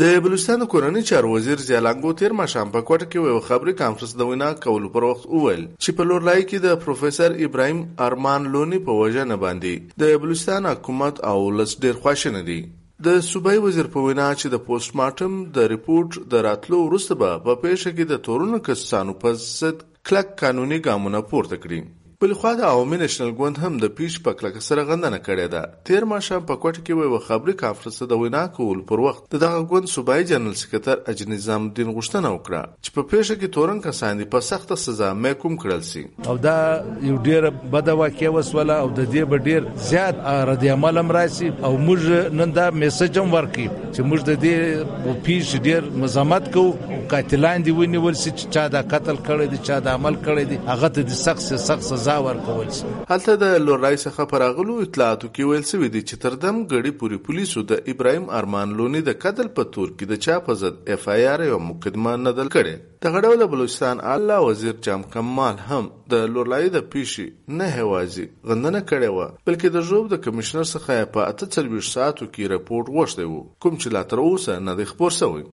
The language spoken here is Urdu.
د بلوچستان کورنۍ چارو وزیر زیالانګو تیر ماښام په کوټه کې یو خبري کانفرنس د وینا کولو پر وخت وویل چې په لور لای کې د پروفیسور ابراهيم ارمان لونی په وجه نه باندې. د بلوچستان حکومت او لس ډیر خوښنه دي. د صوبای وزیر په وینا چې د پوسټ مارټم، د ریپورت د راتلو وروسته به په پیښه کې د تورونو کسانو په ضد کلک قانوني ګامونه پورته کړي. بل خو د عوامي نېشنل ګوند هم د پیش په کلک سره غندنه کړې ده. تیر ماشه په کوټه کې وي خبري کانفرنس د وینا کول پر وخت دغه ګوند صوبای جنرال سکرټر اج نظام الدین غشتنه وکړه چې په پیښه کې تورن کسان دي په سخت سزا مې کوم کړل سي. او دا یو ډیر بد واقع وسوله او د دې به ډیر زیات رد عمل هم راسي او موږ نن دا میسج هم ورکړي چې موږ د دې پیش ډیر مزامت کوو. قاتلان دی ونیول سي چې چا دا قتل کړی دی، چا دا عمل کړی دی. هغه ته د سخت سخت سزا سزا ورکول شي. هلته د لورای څخه پراغلو اطلاعاتو کې ویل شوی دی چې تر دم غړي پوری پولیسو د ابراهيم ارمان لونی د قتل په تور کې د چا په ضد اف آی آر یو مقدمه ندل کړي د غړو بلوچستان الله وزیر جام کمال هم د لورای د پیشي نه هوازي غندنه کړي و بلکې د جوب د کمشنر څخه په اته 40 ساعتو کې رپورت غوښته وو کوم چې لا تر اوسه نه د خبر شوی.